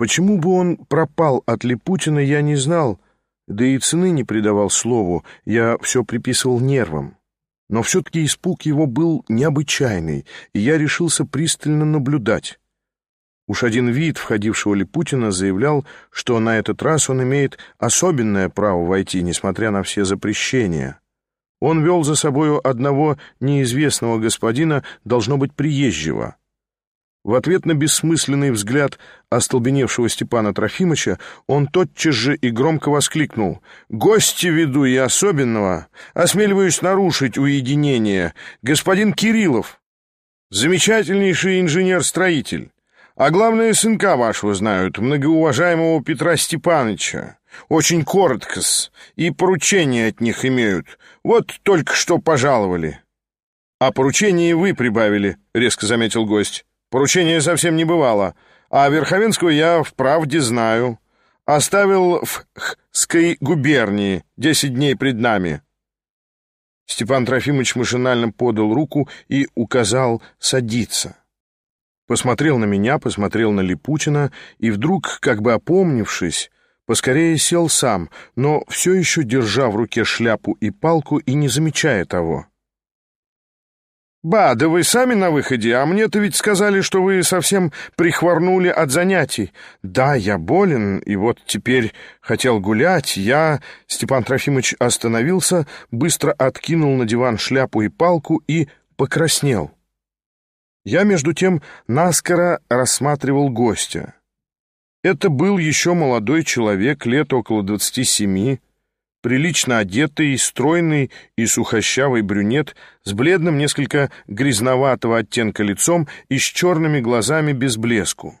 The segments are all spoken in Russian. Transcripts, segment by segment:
Почему бы он пропал от Липутина, я не знал, да и цены не придавал слову, я все приписывал нервам. Но все-таки испуг его был необычайный, и я решился пристально наблюдать. Уж один вид входившего Липутина заявлял, что на этот раз он имеет особенное право войти, несмотря на все запрещения. Он вел за собою одного неизвестного господина, должно быть, приезжего. В ответ на бессмысленный взгляд остолбеневшего Степана Трофимовича он тотчас же и громко воскликнул «Гости веду и особенного! Осмеливаюсь нарушить уединение! Господин Кириллов! Замечательнейший инженер-строитель! А главное, сынка вашего знают, многоуважаемого Петра Степановича. Очень коротко-с, и поручения от них имеют. Вот только что пожаловали». «А поручение вы прибавили», — резко заметил гость. Поручения совсем не бывало, а Верховенскую я вправде знаю. Оставил в Хской губернии десять дней пред нами». Степан Трофимович машинально подал руку и указал садиться. Посмотрел на меня, посмотрел на Липутина и вдруг, как бы опомнившись, поскорее сел сам, но все еще держа в руке шляпу и палку и не замечая того. «Ба, да вы сами на выходе, а мне-то ведь сказали, что вы совсем прихворнули от занятий. Да, я болен, и вот теперь хотел гулять. Я...» Степан Трофимович остановился, быстро откинул на диван шляпу и палку и покраснел. Я, между тем, наскоро рассматривал гостя. Это был еще молодой человек, лет около двадцати семи, прилично одетый, стройный и сухощавый брюнет с бледным, несколько грязноватого оттенка лицом и с черными глазами без блеску.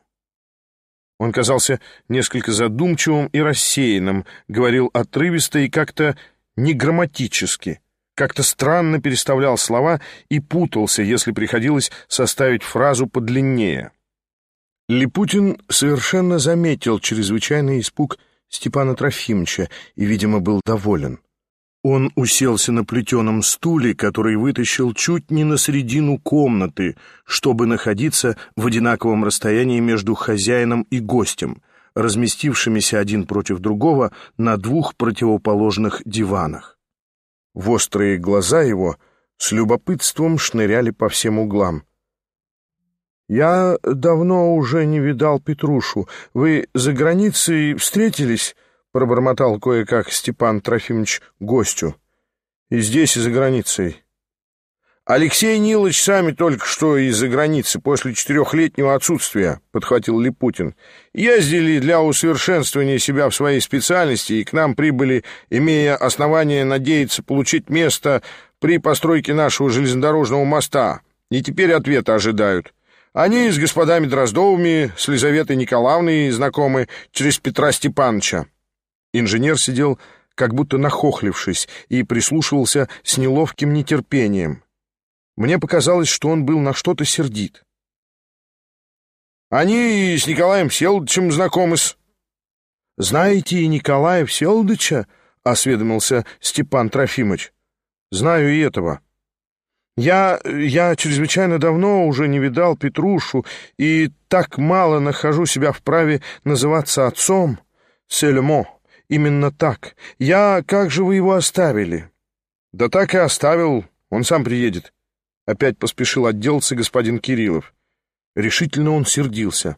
Он казался несколько задумчивым и рассеянным, говорил отрывисто и как-то неграмматически, как-то странно переставлял слова и путался, если приходилось составить фразу подлиннее. Липутин совершенно заметил чрезвычайный испуг Степана Трофимовича и, видимо, был доволен. Он уселся на плетеном стуле, который вытащил чуть не на середину комнаты, чтобы находиться в одинаковом расстоянии между хозяином и гостем, разместившимися один против другого на двух противоположных диванах. В острые глаза его с любопытством шныряли по всем углам. «Я давно уже не видал Петрушу. Вы за границей встретились?» — пробормотал кое-как Степан Трофимович гостю. «И здесь, и за границей». «Алексей Нилович сами только что из-за границы, после четырехлетнего отсутствия», — подхватил Липутин. «Ездили для усовершенствования себя в своей специальности, и к нам прибыли, имея основание надеяться получить место при постройке нашего железнодорожного моста, и теперь ответа ожидают». Они с господами Дроздовыми, с Лизаветой Николаевной знакомы через Петра Степановича. Инженер сидел, как будто нахохлившись, и прислушивался с неловким нетерпением. Мне показалось, что он был на что-то сердит. Они с Николаем Всеволодовичем знакомы-с. «Знаете и Николая Всеволодовича?» — осведомился Степан Трофимович. «Знаю и этого». Я... я чрезвычайно давно уже не видал Петрушу и так мало нахожу себя вправе называться отцом. Сельмо. Именно так. Я... как же вы его оставили? Да так и оставил. Он сам приедет. Опять поспешил отделаться господин Кириллов. Решительно он сердился.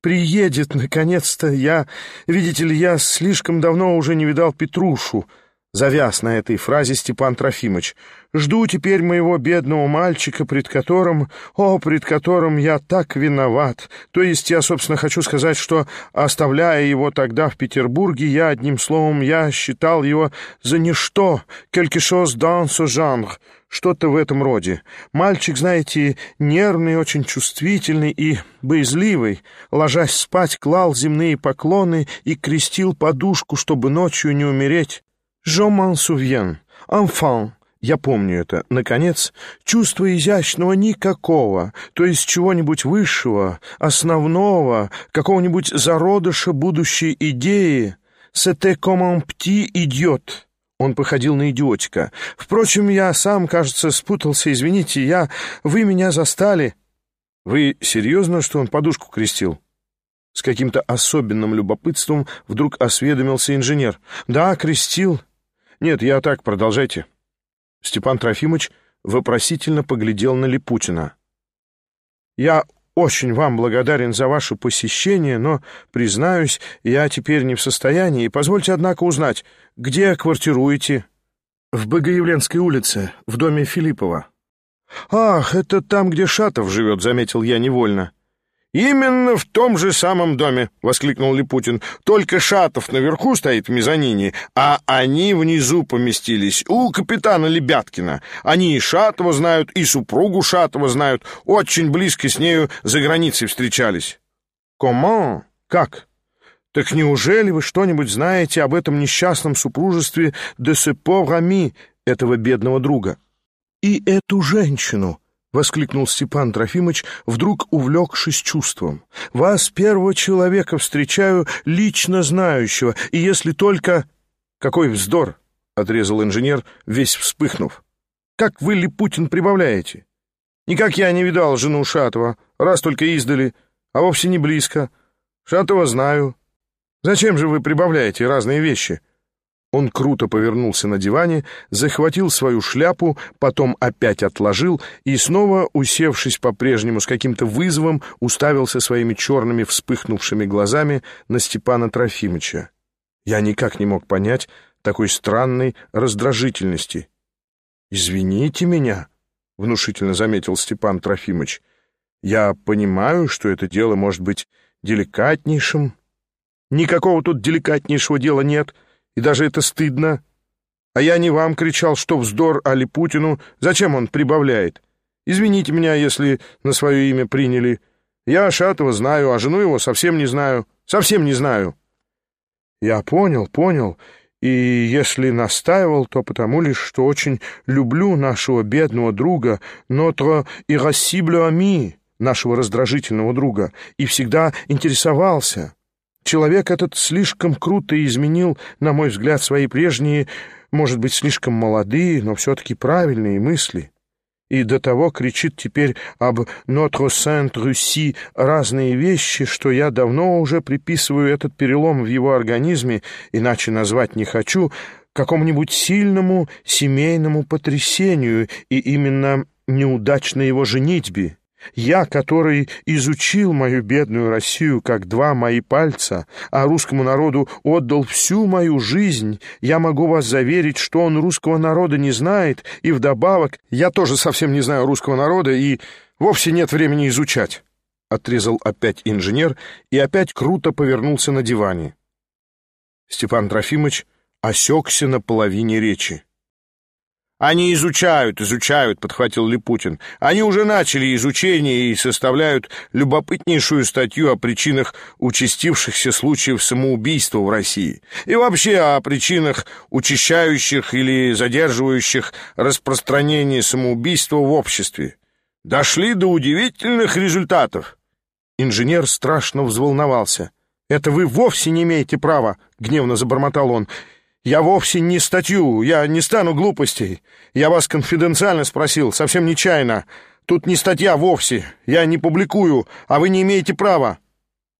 «Приедет, наконец-то! Я... Видите ли, я слишком давно уже не видал Петрушу. Завяз на этой фразе Степан Трофимович. «Жду теперь моего бедного мальчика, пред которым... О, пред которым я так виноват! То есть я, собственно, хочу сказать, что, оставляя его тогда в Петербурге, я, одним словом, я считал его за ничто, quelque chose dans ce что-то в этом роде. Мальчик, знаете, нервный, очень чувствительный и боязливый. Ложась спать, клал земные поклоны и крестил подушку, чтобы ночью не умереть». «Je m'en souviens. Enfant». Я помню это. Наконец, чувства изящного никакого, то есть чего-нибудь высшего, основного, какого-нибудь зародыша будущей идеи. «C'était comme un petit idiot». Он походил на идиотика. Впрочем, я сам, кажется, спутался, извините, я... Вы меня застали. Вы серьезно, что он подушку крестил? С каким-то особенным любопытством вдруг осведомился инженер. «Да, крестил». «Нет, я так, продолжайте». Степан Трофимович вопросительно поглядел на Липутина. «Я очень вам благодарен за ваше посещение, но, признаюсь, я теперь не в состоянии. Позвольте, однако, узнать, где квартируете?» «В Богоявленской улице, в доме Филиппова». «Ах, это там, где Шатов живет», — заметил я невольно. «Именно в том же самом доме!» — воскликнул Липутин. «Только Шатов наверху стоит в мезонине, а они внизу поместились, у капитана Лебяткина. Они и Шатова знают, и супругу Шатова знают, очень близко с нею за границей встречались». «Кома? Как?» «Так неужели вы что-нибудь знаете об этом несчастном супружестве де Сепо-Рами, этого бедного друга?» «И эту женщину?» — воскликнул Степан Трофимович, вдруг увлекшись чувством. «Вас, первого человека, встречаю, лично знающего, и если только...» «Какой вздор!» — отрезал инженер, весь вспыхнув. «Как вы, Липутин, прибавляете? Никак я не видал жену Шатова, раз только издали, а вовсе не близко. Шатова знаю. Зачем же вы прибавляете разные вещи?» Он круто повернулся на диване, захватил свою шляпу, потом опять отложил и снова, усевшись по-прежнему с каким-то вызовом, уставился своими черными вспыхнувшими глазами на Степана Трофимыча. Я никак не мог понять такой странной раздражительности. «Извините меня», — внушительно заметил Степан Трофимыч. «Я понимаю, что это дело может быть деликатнейшим». «Никакого тут деликатнейшего дела нет», — и даже это стыдно. А я не вам кричал, что вздор, а Путину. Зачем он прибавляет? Извините меня, если на свое имя приняли. Я Шатова знаю, а жену его совсем не знаю. Совсем не знаю. Я понял, понял. И если настаивал, то потому лишь, что очень люблю нашего бедного друга, notre irascible ami, нашего раздражительного друга, и всегда интересовался. Человек этот слишком круто изменил, на мой взгляд, свои прежние, может быть, слишком молодые, но все-таки правильные мысли. И до того кричит теперь об «Notre Sainte Russie» разные вещи, что я давно уже приписываю этот перелом в его организме, иначе назвать не хочу, какому-нибудь сильному семейному потрясению и именно неудачной его женитьбе. Я, который изучил мою бедную Россию как два мои пальца, а русскому народу отдал всю мою жизнь, я могу вас заверить, что он русского народа не знает, и вдобавок я тоже совсем не знаю русского народа, и вовсе нет времени изучать. Отрезал опять инженер и опять круто повернулся на диване. Степан Трофимович осекся на половине речи. «Они изучают, изучают», — подхватил Липутин. «Они уже начали изучение и составляют любопытнейшую статью о причинах участившихся случаев самоубийства в России и вообще о причинах учащающих или задерживающих распространение самоубийства в обществе. Дошли до удивительных результатов». Инженер страшно взволновался. «Это вы вовсе не имеете права», — гневно забормотал он. «Я вовсе не статью, я не стану глупостей. Я вас конфиденциально спросил, совсем нечаянно. Тут не статья вовсе, я не публикую, а вы не имеете права».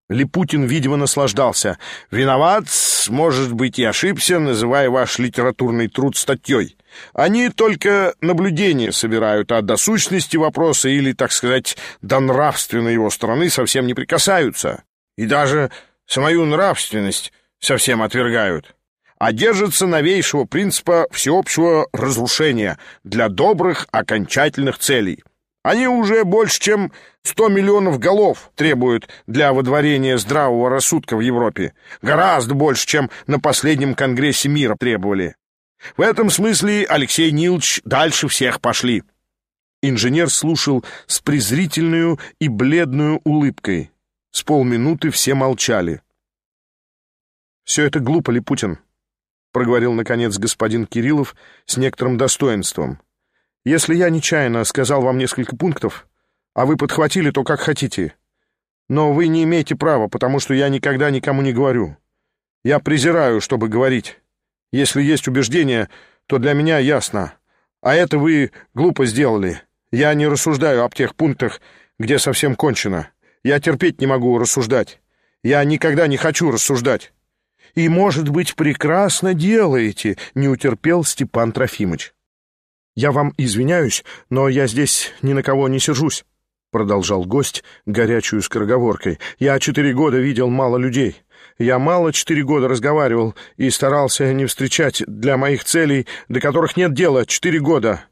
Липутин, видимо, наслаждался. «Виноват, может быть, и ошибся, называя ваш литературный труд статьей. Они только наблюдения собирают, а до сущности вопроса или, так сказать, до нравственной его стороны совсем не прикасаются. И даже самую нравственность совсем отвергают а держится новейшего принципа всеобщего разрушения для добрых окончательных целей. Они уже больше, чем 100 миллионов голов требуют для водворения здравого рассудка в Европе. Гораздо больше, чем на последнем Конгрессе мира требовали. В этом смысле Алексей Нилович дальше всех пошли. Инженер слушал с презрительную и бледную улыбкой. С полминуты все молчали. «Все это глупо, Липутин», проговорил, наконец, господин Кириллов с некоторым достоинством. «Если я нечаянно сказал вам несколько пунктов, а вы подхватили, то как хотите. Но вы не имеете права, потому что я никогда никому не говорю. Я презираю, чтобы говорить. Если есть убеждение, то для меня ясно. А это вы глупо сделали. Я не рассуждаю об тех пунктах, где совсем кончено. Я терпеть не могу рассуждать. Я никогда не хочу рассуждать. И, может быть, прекрасно делаете, не утерпел Степан Трофимович. Я вам извиняюсь, но я здесь ни на кого не сержусь, продолжал гость горячую скороговоркой. Я четыре года видел мало людей. Я мало четыре года разговаривал и старался не встречать для моих целей, до которых нет дела, четыре года.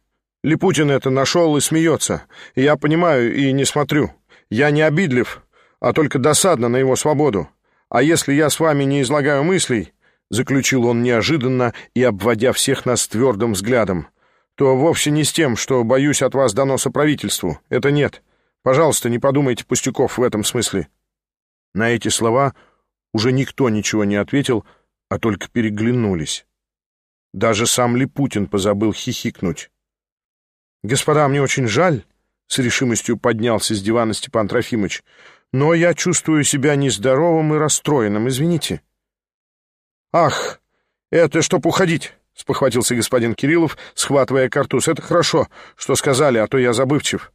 Липутин это нашел и смеется. я понимаю и не смотрю. Я не обидлив, а только досадно на его свободу. А если я с вами не излагаю мыслей, заключил он неожиданно и обводя всех нас твердым взглядом, то вовсе не с тем, что боюсь от вас доноса правительству. Это нет. Пожалуйста, не подумайте пустяков в этом смысле. На эти слова уже никто ничего не ответил, а только переглянулись. Даже сам Липутин позабыл хихикнуть. «Господа, мне очень жаль», — с решимостью поднялся с дивана Степан Трофимович, «но я чувствую себя нездоровым и расстроенным, извините». «Ах, это чтоб уходить», — спохватился господин Кириллов, схватывая картуз. «Это хорошо, что сказали, а то я забывчив».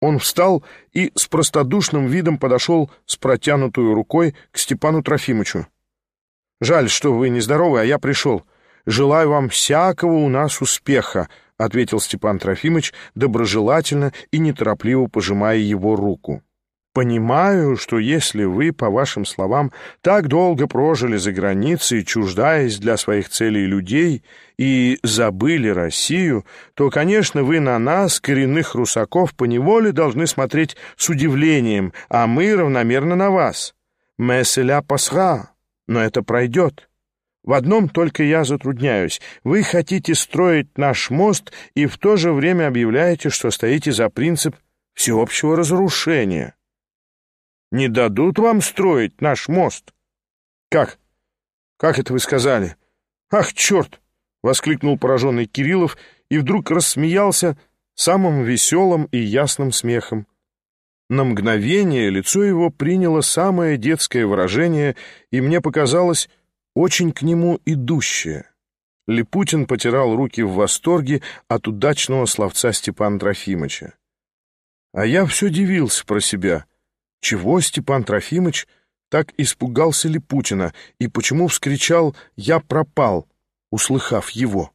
Он встал и с простодушным видом подошел с протянутой рукой к Степану Трофимовичу. «Жаль, что вы нездоровы, а я пришел. Желаю вам всякого у нас успеха», — ответил Степан Трофимович доброжелательно и неторопливо пожимая его руку. «Понимаю, что если вы, по вашим словам, так долго прожили за границей, чуждаясь для своих целей людей, и забыли Россию, то, конечно, вы на нас, коренных русаков, поневоле должны смотреть с удивлением, а мы равномерно на вас. Месселя пасха, но это пройдет». В одном только я затрудняюсь. Вы хотите строить наш мост и в то же время объявляете, что стоите за принцип всеобщего разрушения. Не дадут вам строить наш мост? Как? Как это вы сказали? Ах, черт! — воскликнул пораженный Кириллов и вдруг рассмеялся самым веселым и ясным смехом. На мгновение лицо его приняло самое детское выражение, и мне показалось, очень к нему идущее. Липутин потирал руки в восторге от удачного словца Степана Трофимовича. А я все дивился про себя. Чего Степан Трофимович так испугался Липутина и почему вскричал «Я пропал», услыхав его?